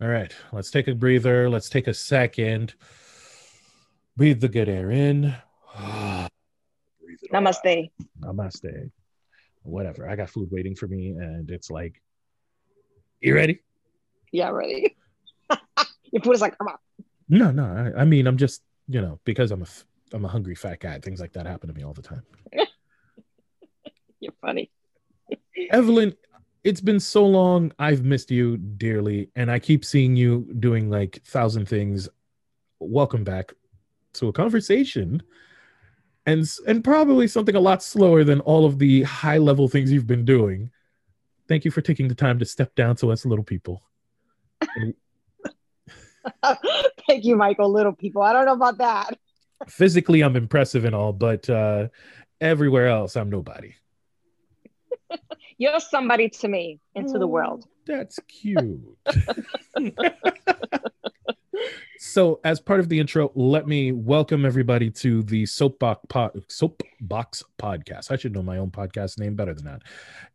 All right, let's take a breather. Let's take a second. Breathe the good air in. Breathe it out. Namaste. Namaste. Whatever. I got food waiting for me, and it's like, you ready? Yeah, ready. Your food is like, come on. No, no. I, I mean, I'm just, you know, because I'm a, I'm a hungry fat guy. Things like that happen to me all the time. You're funny. Evelyn, it's been so long. I've missed you dearly, and I keep seeing you doing like thousand things. Welcome back to a conversation, and and probably something a lot slower than all of the high level things you've been doing. Thank you for taking the time to step down to us little people. Thank you, Michael. Little people. I don't know about that. Physically, I'm impressive and all, but uh, everywhere else, I'm nobody. You're somebody to me into the world. That's cute. so, as part of the intro, let me welcome everybody to the Soapbox, po- Soapbox Podcast. I should know my own podcast name better than that.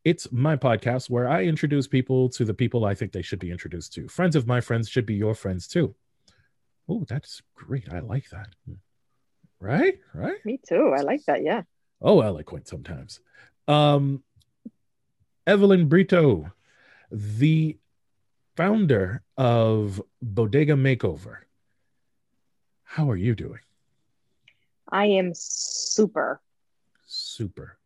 It's my podcast where I introduce people to the people I think they should be introduced to. Friends of my friends should be your friends too. Oh, that's great. I like that. Right? Right? Me too. I like that. Yeah. Oh, eloquent sometimes. Um, Evelyn Brito, the founder of Bodega Makeover. How are you doing? I am super. Super.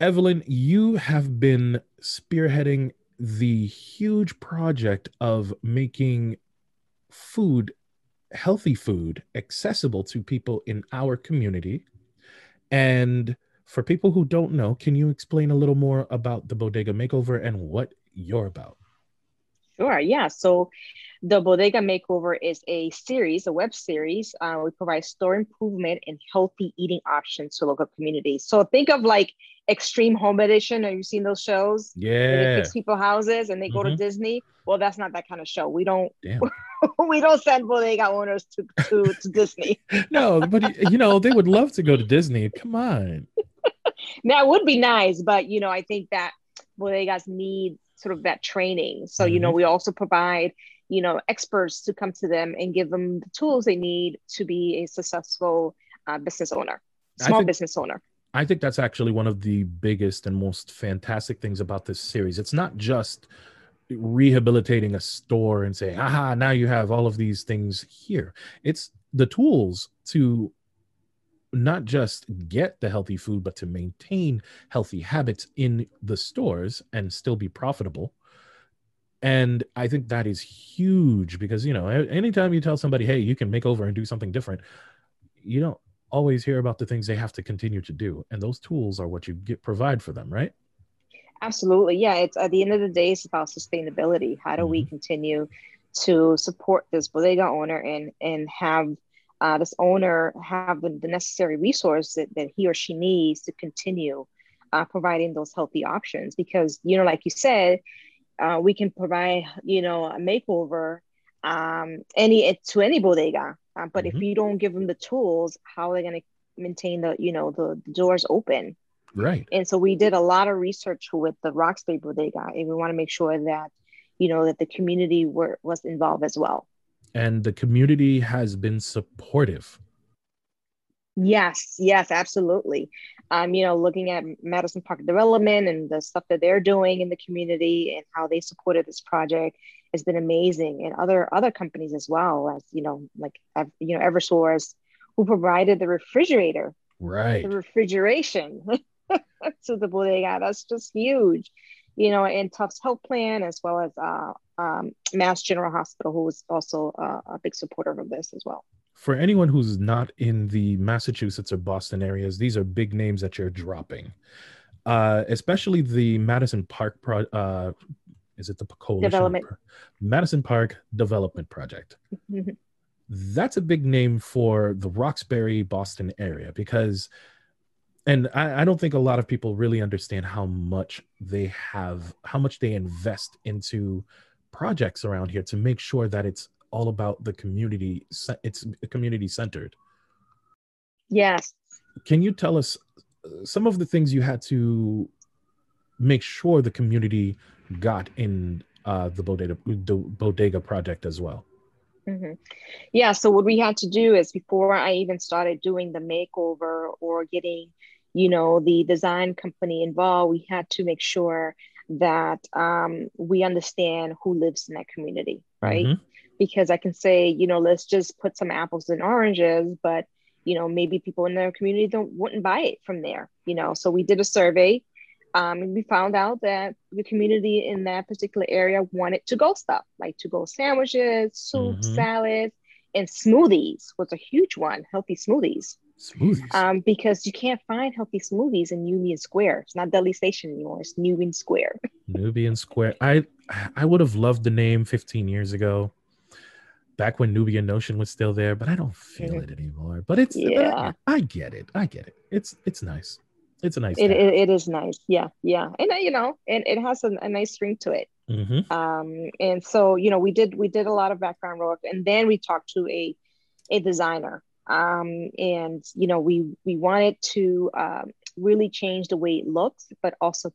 Evelyn, you have been spearheading the huge project of making food, healthy food, accessible to people in our community. And for people who don't know, can you explain a little more about the Bodega Makeover and what you're about? Sure. Yeah. So the Bodega Makeover is a series, a web series. Uh, we provide store improvement and healthy eating options to local communities. So think of like Extreme Home Edition. Have you seen those shows? Yeah, they fix people houses and they go to Mhm. Disney. Well, that's not that kind of show. We don't we don't send bodega owners to to, to Disney. No, but you know, they would love to go to Disney. Come on. Now it would be nice, but you know, I think that bodegas need sort of that training. So, you know, we also provide, you know, experts to come to them and give them the tools they need to be a successful uh, business owner, small think- business owner. I think that's actually one of the biggest and most fantastic things about this series. It's not just rehabilitating a store and saying, aha, now you have all of these things here. It's the tools to not just get the healthy food, but to maintain healthy habits in the stores and still be profitable. And I think that is huge because, you know, anytime you tell somebody, hey, you can make over and do something different, you don't always hear about the things they have to continue to do. And those tools are what you get provide for them, right? Absolutely. Yeah. It's at the end of the day, it's about sustainability. How do we continue to support this bodega owner and and have uh, this owner have the, the necessary resource that, that he or she needs to continue uh, providing those healthy options? Because, you know, like you said, uh, we can provide, you know, a makeover um, any to any bodega. Uh, but if Mhm. you don't give them the tools, how are they going to maintain the, you know, the, the doors open? Right. And so we did a lot of research with the Rockspace Bodega, and we want to make sure that, you know, that the community were was involved as well. And the community has been supportive. Yes, yes, absolutely. Um, you know, looking at Madison Park Development and the stuff that they're doing in the community and how they supported this project has been amazing, and other other companies as well as you know, like you know, EverSource, who provided the refrigerator, Right. the refrigeration to the bodega. That's just huge, you know, and Tufts Health Plan as well as uh, um, Mass General Hospital, who was also uh, a big supporter of this as well. For anyone who's not in the Massachusetts or Boston areas, these are big names that you're dropping. Uh, especially the Madison Park pro uh is it the coalition Development. Madison Park Development Project. that's a big name for the Roxbury, Boston area because, and I, I don't think a lot of people really understand how much they have, how much they invest into projects around here to make sure that it's all about the community. It's community centered. yes, Can you tell us some of the things you had to make sure the community got in uh, the bodega the bodega project as well. Mm-hmm. Yeah. So what we had to do is before I even started doing the makeover or getting, you know, the design company involved, we had to make sure that um, we understand who lives in that community, right? Mm-hmm. Because I can say, you know, let's just put some apples and oranges, but you know, maybe people in their community don't wouldn't buy it from there, you know. So we did a survey um, and we found out that the community in that particular area wanted to go stuff like to go sandwiches, soup, mm-hmm. salads, and smoothies was a huge one. Healthy smoothies. Smoothies. Um, because you can't find healthy smoothies in Nubian Square. It's not Dudley Station anymore. It's Nubian Square. Nubian Square. I I would have loved the name 15 years ago, back when Nubian Notion was still there, but I don't feel mm-hmm. it anymore. But it's yeah, I, I get it. I get it. It's it's nice. It's a nice. It, it, it is nice. Yeah, yeah, and uh, you know, and it has a, a nice ring to it. Mm-hmm. Um, and so you know, we did we did a lot of background work, and then we talked to a a designer. Um, and you know, we we wanted to um, really change the way it looks, but also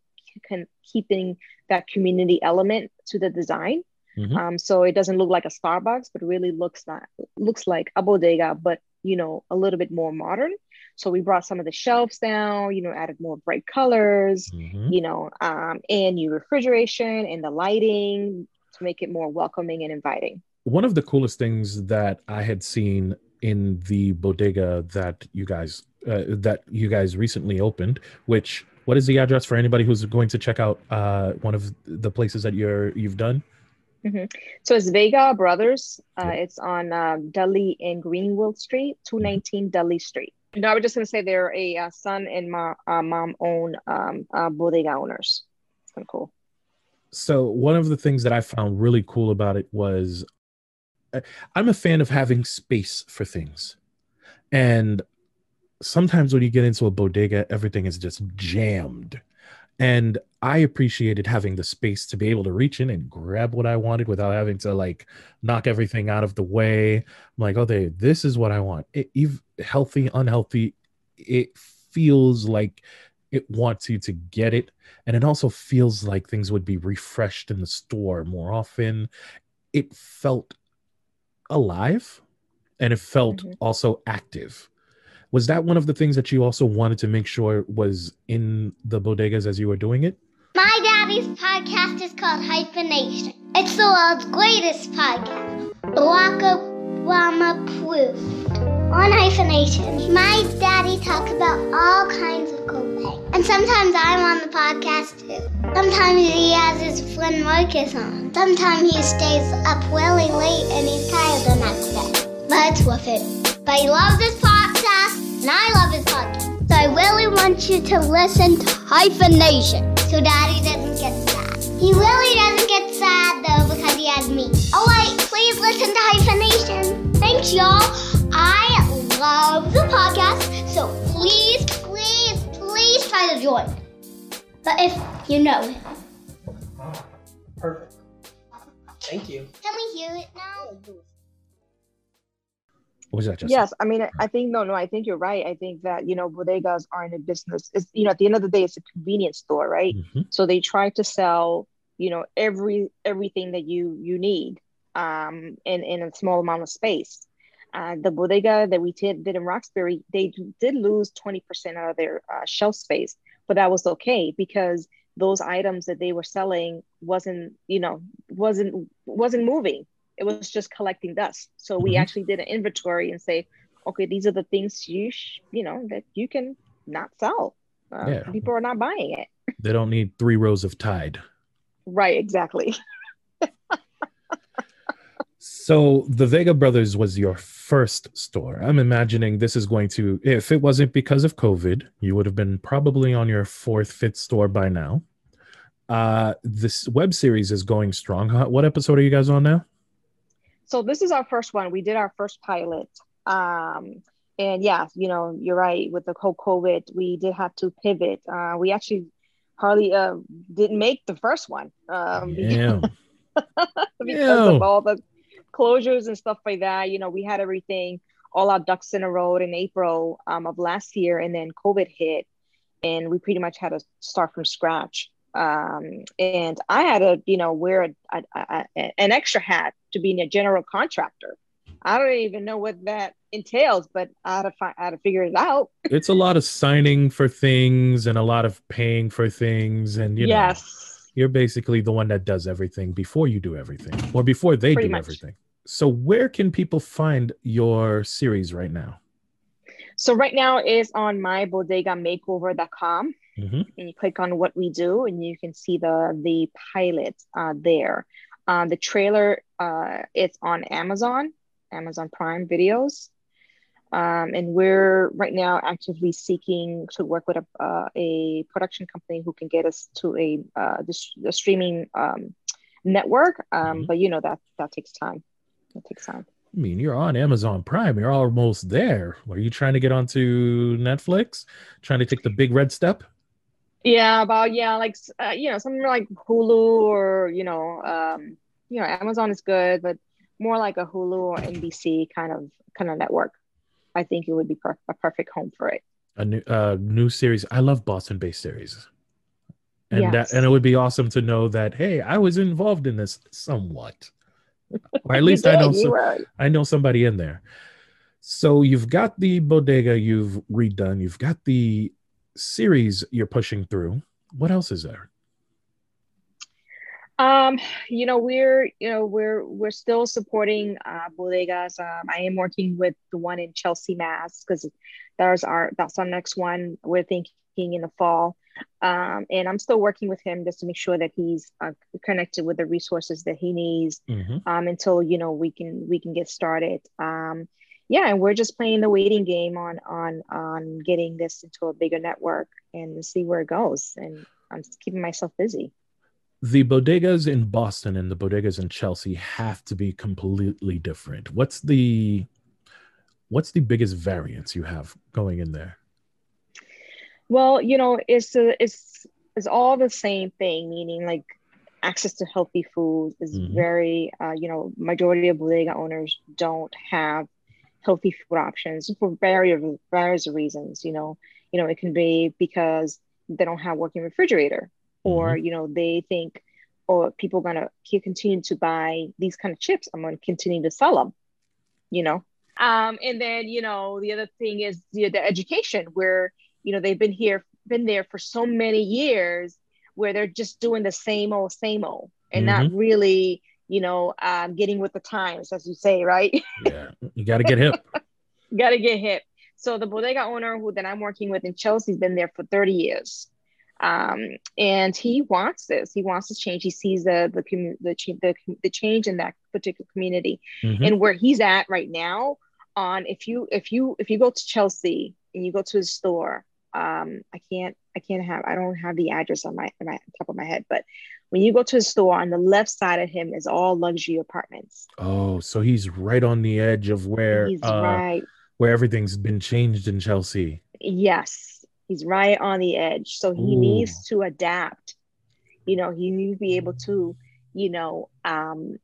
keeping that community element to the design. Mm-hmm. Um, so it doesn't look like a Starbucks, but really looks like looks like a bodega, but you know, a little bit more modern. So we brought some of the shelves down, you know, added more bright colors, mm-hmm. you know, um, and new refrigeration and the lighting to make it more welcoming and inviting. One of the coolest things that I had seen in the bodega that you guys uh, that you guys recently opened, which what is the address for anybody who's going to check out uh, one of the places that you're you've done? Mm-hmm. So it's Vega Brothers. Uh, It's on uh, Dudley and Greenwood Street, 219 Dudley Street. No, I was just going to say they're a uh, son and ma- uh, mom own um, uh, bodega owners. It's kind of cool. So one of the things that I found really cool about it was uh, I'm a fan of having space for things. And sometimes when you get into a bodega, everything is just jammed. And I appreciated having the space to be able to reach in and grab what I wanted without having to like knock everything out of the way. I'm like, okay, this is what I want. It, healthy, unhealthy, it feels like it wants you to get it. And it also feels like things would be refreshed in the store more often. It felt alive and it felt mm-hmm. also active was that one of the things that you also wanted to make sure was in the bodegas as you were doing it? My daddy's podcast is called Hyphenation. It's the world's greatest podcast. Barack Obama proved. On Hyphenation, my daddy talks about all kinds of cool things. And sometimes I'm on the podcast too. Sometimes he has his friend Marcus on. Sometimes he stays up really late and he's tired the next day. But it's worth it. But he loves this podcast want you to listen to Hyphenation so Daddy doesn't get sad. He really doesn't get sad though because he has me. Alright, please listen to Hyphenation. Thanks y'all. I love the podcast, so please, please, please try to join. But if you know him. Perfect. Thank you. Can we hear it now? What was that? Yes, I mean, I think no, no, I think you're right. I think that you know bodegas are in a business. It's you know at the end of the day, it's a convenience store, right? Mm-hmm. So they try to sell you know every everything that you you need um, in in a small amount of space. Uh, the bodega that we did, did in Roxbury, they did lose 20% out of their uh, shelf space, but that was okay because those items that they were selling wasn't, you know, wasn't wasn't moving it was just collecting dust. So we mm-hmm. actually did an inventory and say, okay, these are the things you sh- you know that you can not sell. Uh, yeah. People are not buying it. They don't need three rows of Tide. Right. Exactly. so the Vega Brothers was your first store. I'm imagining this is going to, if it wasn't because of COVID, you would have been probably on your fourth, fifth store by now. Uh, this web series is going strong. What episode are you guys on now? So this is our first one. We did our first pilot. Um, and yeah, you know, you're right. With the whole COVID, we did have to pivot. Uh, we actually hardly uh, didn't make the first one um, yeah. because, because of all the closures and stuff like that. You know, we had everything, all our ducks in a row in April um, of last year, and then COVID hit. and we pretty much had to start from scratch. Um, and I had to, you know, wear a, a, a, an extra hat to being a general contractor. I don't even know what that entails, but I had to find, I had to figure it out. It's a lot of signing for things and a lot of paying for things, and you yes. know, you're basically the one that does everything before you do everything, or before they Pretty do much. everything. So, where can people find your series right now? So right now is on mybodegamakeover.com Mm-hmm. and you click on what we do and you can see the the pilot uh, there. Um, the trailer uh, it's on Amazon, Amazon Prime Videos. Um, and we're right now actively seeking to work with a, uh, a production company who can get us to a, uh, the, a streaming um, network. Um, Mhm. But you know that that takes time. That takes time. I mean, you're on Amazon Prime. You're almost there. Are you trying to get onto Netflix? Trying to take the big red step? Yeah, about yeah, like uh, you know, something like Hulu or you know, um, you know, Amazon is good, but more like a Hulu or NBC kind of kind of network. I think it would be per- a perfect home for it. A new uh, new series. I love Boston-based series, and Yes. that and it would be awesome to know that hey, I was involved in this somewhat, or at least You I know some, were. I know somebody in there. So you've got the bodega you've redone. You've got the series you're pushing through. What else is there? Um, you know, we're you know we're we're still supporting uh, bodegas. Um, I am working with the one in Chelsea, Mass, because there's our that's our next one. We're thinking in the fall, um, and I'm still working with him just to make sure that he's uh, connected with the resources that he needs Mhm. um, until you know we can we can get started. Um, yeah, and we're just playing the waiting game on on on getting this into a bigger network and see where it goes. And I'm just keeping myself busy. the bodegas in Boston and the bodegas in Chelsea have to be completely different. What's the what's the biggest variance you have going in there? Well, you know, it's a, it's it's all the same thing, meaning like access to healthy food is Mhm. very, uh, you know, majority of bodega owners don't have healthy food options for various various reasons. You know, you know, it can be because they don't have working refrigerator, or you know, they think, or people are gonna keep continue to buy these kind of chips. I'm gonna continue to sell them. You know, um, and then you know, the other thing is the, the education where you know they've been here been there for so many years where they're just doing the same old same old and not really you know um, getting with the times as you say right? Yeah, you got to get hip. gotta get hip. So the bodega owner who that i'm working with in chelsea's been there for 30 years. Um, and he wants this. He wants to change. He sees the the the, ch- the, the change in that particular community. Mhm. and where he's at right now on if you if you if you go to chelsea and you go to his store um i can't i can't have i don't have the address on my on my top of my head but when you go to his store on the left side of him is all luxury apartments Oh, so he's right on the edge of where he's uh, right where everything's been changed in Chelsea. yes he's right on the edge so he Ooh. needs to adapt you know he needs to be able to you know um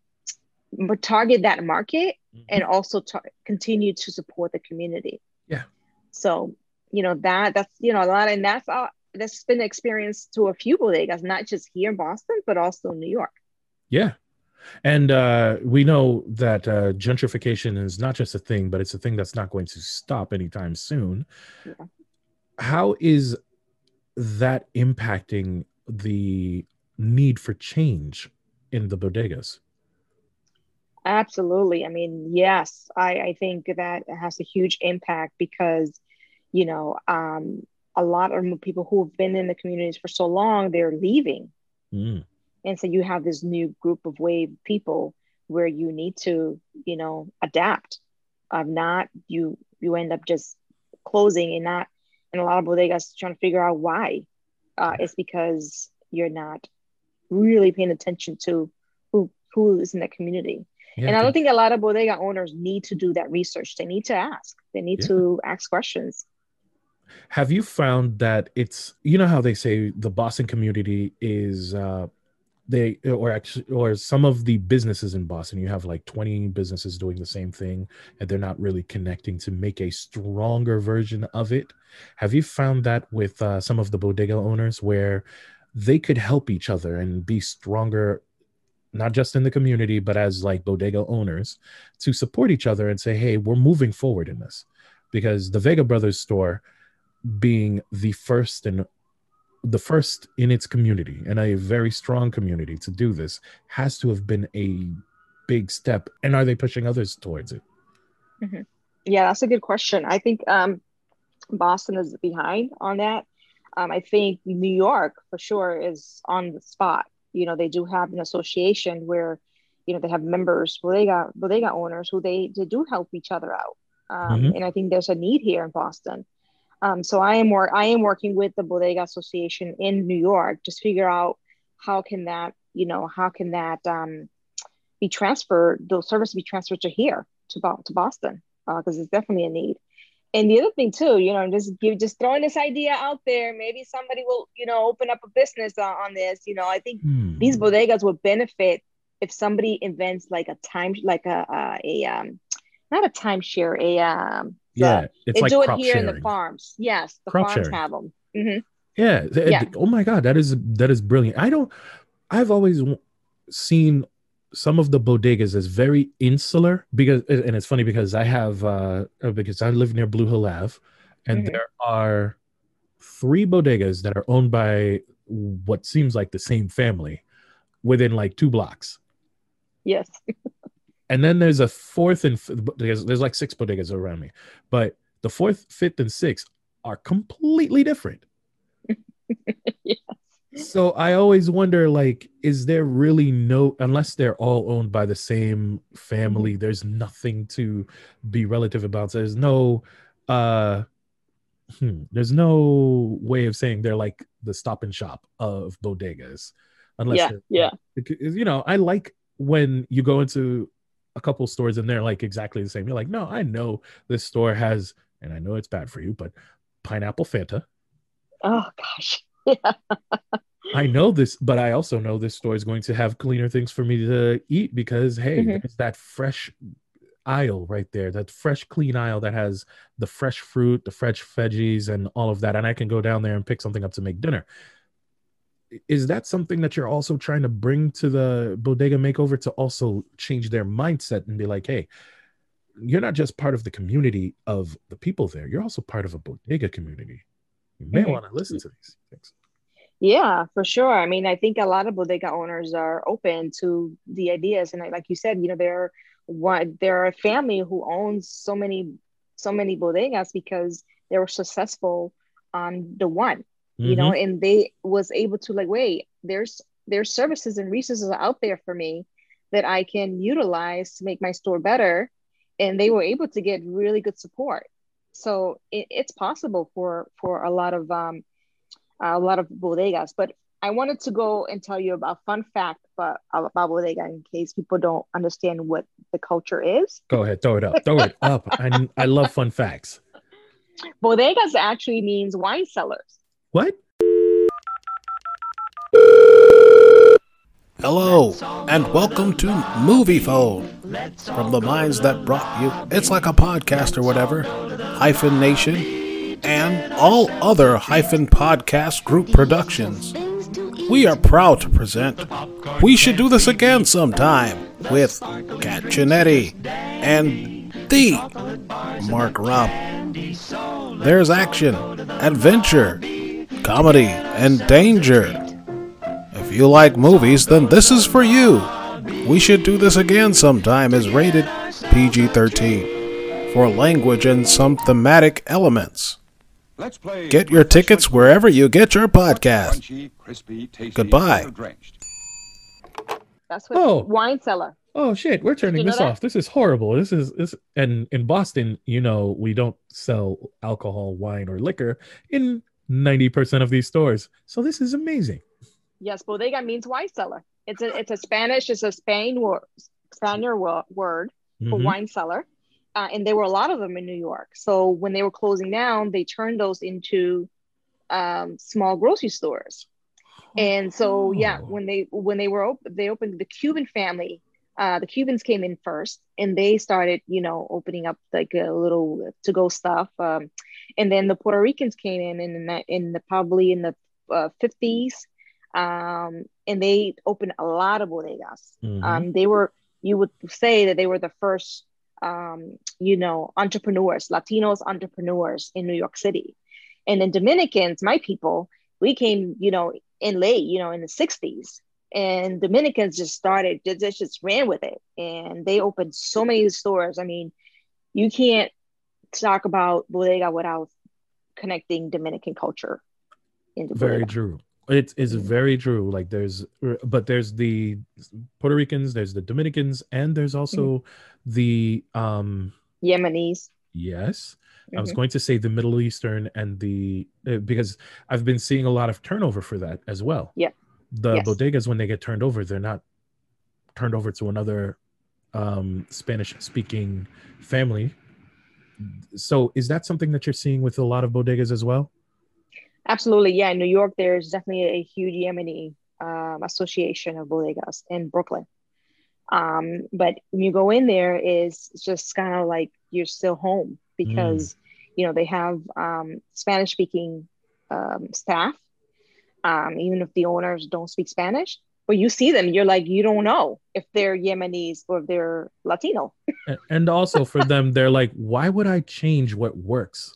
but target that market and also to continue to support the community. Yeah. So, you know, that that's you know a lot and that's all that's been experienced to a few bodegas, not just here in Boston, but also in New York. Yeah. And uh, we know that uh, gentrification is not just a thing, but it's a thing that's not going to stop anytime soon. Yeah. How is that impacting the need for change in the bodegas? Absolutely. I mean, yes, I, I think that has a huge impact because, you know, um, a lot of people who have been in the communities for so long, they're leaving. Mm. and so you have this new group of wave people where you need to you know adapt. Of not you you end up just closing and not and a lot of bodegas trying to figure out why. Uh, it's because you're not really paying attention to who who is in the community. Yeah, and i don't think a lot of bodega owners need to do that research. They need to ask. They need Yeah. to ask questions Have you found that it's you know how they say the Boston community is uh, they or actually or some of the businesses in Boston, you have like 20 businesses doing the same thing and they're not really connecting to make a stronger version of it. Have you found that with uh, some of the bodega owners where they could help each other and be stronger not just in the community but as like bodega owners to support each other and say hey we're moving forward in this because the vega brothers store being the first and the first in its community and a very strong community to do this has to have been a big step. And are they pushing others towards it? Mm-hmm. yeah that's a good question. I think um, boston is behind on that. Um, i think new york for sure is on the spot. You know they do have an association where you know they have members bodega bodega owners who they, they do help each other out. Um, mm-hmm. and i think there's a need here in boston um, so I am more I am working with the Bodega Association in New York, to figure out how can that you know how can that um, be transferred those services be transferred to here to to Boston because uh, it's definitely a need. And the other thing too, you know, just give just throwing this idea out there, maybe somebody will you know open up a business uh, on this. You know, I think hmm. these bodegas would benefit if somebody invents like a time like a a, a um not a timeshare a um yeah, it's they like do it here sharing. in the farms. Yes, the crop farms sharing. have them. Mm-hmm. Yeah, yeah. Oh my god, that is that is brilliant. I don't. I've always seen some of the bodegas as very insular because, and it's funny because I have uh because I live near Blue Hill Ave, and mm-hmm. there are three bodegas that are owned by what seems like the same family within like two blocks. Yes. and then there's a fourth and there's, there's like six bodegas around me, but the fourth, fifth, and sixth are completely different. yes. So I always wonder, like, is there really no, unless they're all owned by the same family, mm-hmm. there's nothing to be relative about. So there's no, uh, hmm, there's no way of saying they're like the stop and shop of bodegas, unless yeah, yeah. You know, I like when you go into a couple stores and they're like exactly the same. You're like, no, I know this store has, and I know it's bad for you, but pineapple Fanta. Oh gosh. Yeah. I know this, but I also know this store is going to have cleaner things for me to eat because hey, mm-hmm. there's that fresh aisle right there, that fresh, clean aisle that has the fresh fruit, the fresh veggies, and all of that. And I can go down there and pick something up to make dinner is that something that you're also trying to bring to the bodega makeover to also change their mindset and be like hey you're not just part of the community of the people there. You're also part of a bodega community. You may mm-hmm. want to listen to these things. Yeah for sure. I mean i think a lot of bodega owners are open to the ideas. And like you said you know they're one they're a family who owns so many so many bodegas because they were successful on the one. You know mm-hmm. and they was able to like wait there's there's services and resources out there for me that i can utilize to make my store better. And they were able to get really good support. So it, it's possible for for a lot of um a lot of bodegas. But i wanted to go and tell you about fun fact about, about bodega in case people don't understand what the culture is. Go ahead throw it up throw it up. I, I love fun facts. Bodegas actually means wine cellars what? Hello, and welcome to Movie Phone. From the minds that brought you It's Like a Podcast or whatever, Hyphen Nation, and all other Hyphen Podcast Group productions. We are proud to present We Should Do This Again Sometime with Kat Chinetti and the Mark Robb. There's action, adventure, comedy, and danger. If you like movies, then this is for you. We Should Do This Again Sometime is rated PG 13 for language and some thematic elements. Get your tickets wherever you get your podcast. Goodbye. That's what oh. wine cellar. Oh shit, we're turning this off. This is horrible. This is this and in Boston, you know, we don't sell alcohol, wine, or liquor in 90% of these stores. So this is amazing. Yes, bodega means wine cellar. It's a it's a Spanish, it's a Spain word, Spaniard word for mm-hmm. wine cellar. Uh, and there were a lot of them in New York. So when they were closing down, they turned those into um, small grocery stores. And so yeah, Oh. when they when they were op- they opened the Cuban family. Uh, the Cubans came in first, and they started, you know, opening up like a little to go stuff. Um, and then the Puerto Ricans came in in the, in the probably in the uh, fifties, um, and they opened a lot of bodegas. Mhm. Um, they were you would say that they were the first, um, you know, entrepreneurs, Latinos entrepreneurs in New York City, and then Dominicans, my people, we came, you know, in late, you know, in the '60s, and Dominicans just started, they just, ran with it, and they opened so many stores. I mean, you can't talk about bodega without connecting Dominican culture into very bodega. true it's, it's very true like there's but there's the puerto ricans there's the dominicans and there's also the um Yemenis. yes i was Mhm. going to say the middle eastern and the uh, because i've been seeing a lot of turnover for that as well Yeah. The Yes. bodegas when they get turned over they're not turned over to another um spanish speaking family so is that something that you're seeing with a lot of bodegas as well Absolutely, yeah. In New York, there's definitely a huge Yemeni um, association of bodegas in Brooklyn. Um, but when you go in there, is just kind of like you're still home because you know they have um, Spanish-speaking um, staff, um, even if the owners don't speak Spanish. But you see them, you're like you don't know if they're Yemenis or if they're Latino. And also for them they're like why would i change what works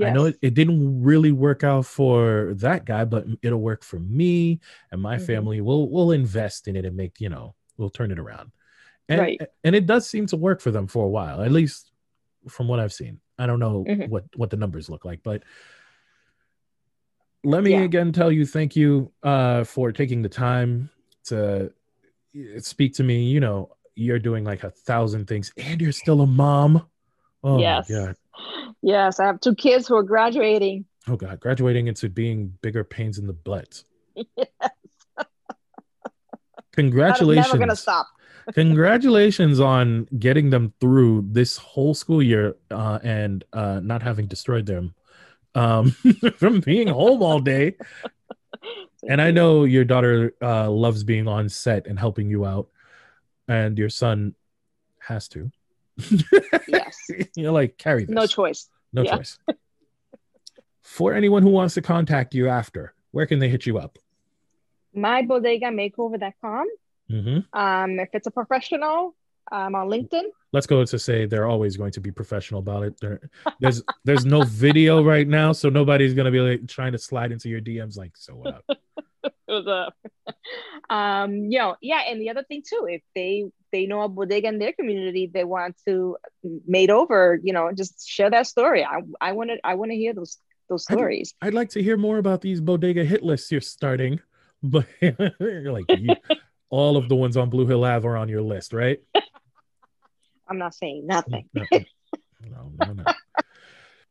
i know it, it didn't really work out for that guy but it'll work for me and my Mhm. family we'll we'll invest in it and make you know we'll turn it around and Right. and it does seem to work for them for a while at least from what i've seen i don't know Mhm. what what the numbers look like but let me Yeah. again tell you thank you uh for taking the time to uh, speak to me you know you're doing like a thousand things and you're still a mom oh yes. Yes, I have two kids who are graduating. oh god graduating into being bigger pains in the butt is congratulations never gonna stop. congratulations on getting them through this whole school year uh, and uh, not having destroyed them um, from being home all day and i know your daughter uh, loves being on set and helping you out and your son has to Yes. you're like carry this No choice. no yeah. choice for anyone who wants to contact you after where can they hit you up mybodegaMakeover.com. hmm Um, if it's a professional, I'm on LinkedIn. let's go to say they're always going to be professional about it. There, there's there's no video right now, so nobody's gonna be like trying to slide into your DMs like, so what up? What's up? um, you know, yeah, and the other thing too, if they they know a bodega in their community, they want to made over, you know, just share that story. I I want to I want to hear those those stories. I'd like to hear more about these bodega hit lists you're starting, but you're like you, all of the ones on Blue Hill Ave are on your list, right? I'm not saying nothing. No, no, no, no.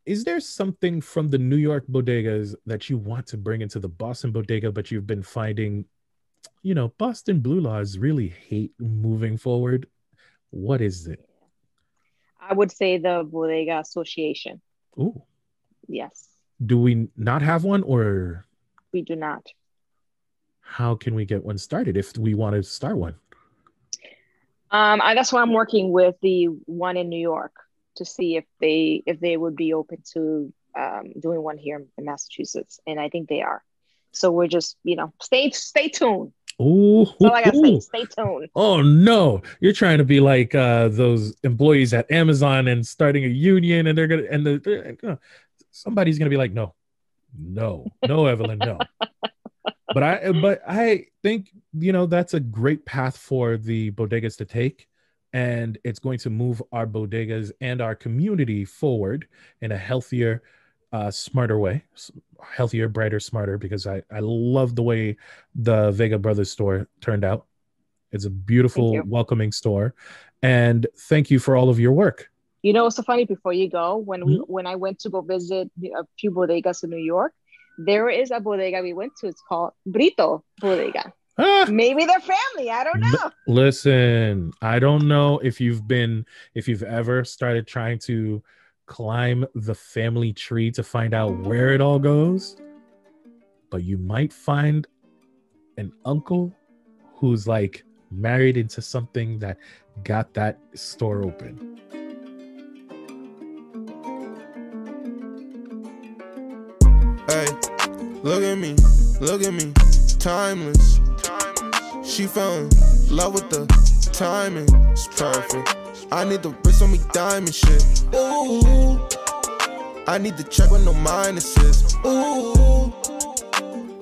Is there something from the New York bodegas that you want to bring into the Boston bodega, but you've been finding, you know, Boston Blue Laws really hate moving forward? What is it? I would say the Bodega Association. Ooh, Yes, do we not have one, or we do not. how can we get one started if we want to start one? Um, I, that's why I'm working with the one in New York to see if they if they would be open to um, doing one here in Massachusetts, and I think they are. So we're just you know stay stay tuned. Oh, That's all I gotta say. Stay tuned. oh no! You're trying to be like uh, those employees at Amazon and starting a union, and they're gonna and the they're- uh, somebody's gonna be like, no, no, no, Evelyn, no. But I but I think you know that's a great path for the bodegas to take, and it's going to move our bodegas and our community forward in a healthier, uh, smarter way, healthier, brighter, smarter. Because I I love the way the Vega Brothers store turned out. It's a beautiful, welcoming store, and thank you for all of your work. You know so funny? Before you go, when we Mm-hmm. when I went to go visit a few bodegas in New York, there is a bodega we went to. It's called Brito Bodega. Ah! Maybe they're family. I don't know. Listen, I don't know if you've been if you've ever started trying to climb the family tree to find out where it all goes, but you might find an uncle who's like married into something that got that store open. Look at me, look at me, timeless. She fell in love with the timing, it's perfect. I need the wrist on me diamond shit. Ooh, I need the check with no minuses. Ooh,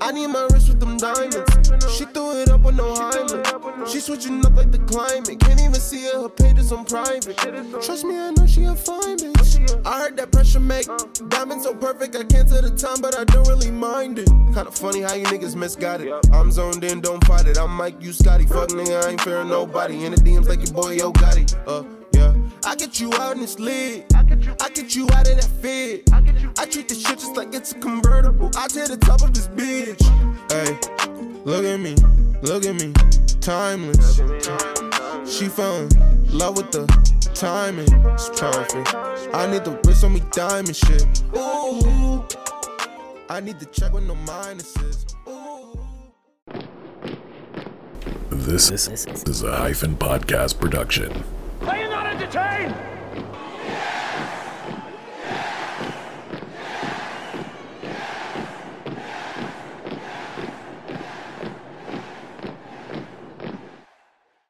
I need my wrist with them diamonds. She threw it up with no hymen. She switching up like the climate. Can't even see her, her page is on private. Trust me, I know she a fine bitch. I heard that pressure make diamonds so perfect. I can't tell the time, but I don't really mind it. Kinda funny how you niggas misgot it. I'm zoned in, don't fight it. I'm Mike, you Scotty. Fuck nigga, I ain't fearing nobody. In the DMs like your boy Yo Gotti. Uh, yeah. I get you out in this lid. I get you out of that fit. I treat this shit just like it's a convertible. I tear the top of this bitch. Hey, look at me, look at me, timeless. She in love with the timing, it's perfect. I need the wrist on me diamond shit. Ooh, I need the check with no minuses. Ooh. This is a hyphen podcast production.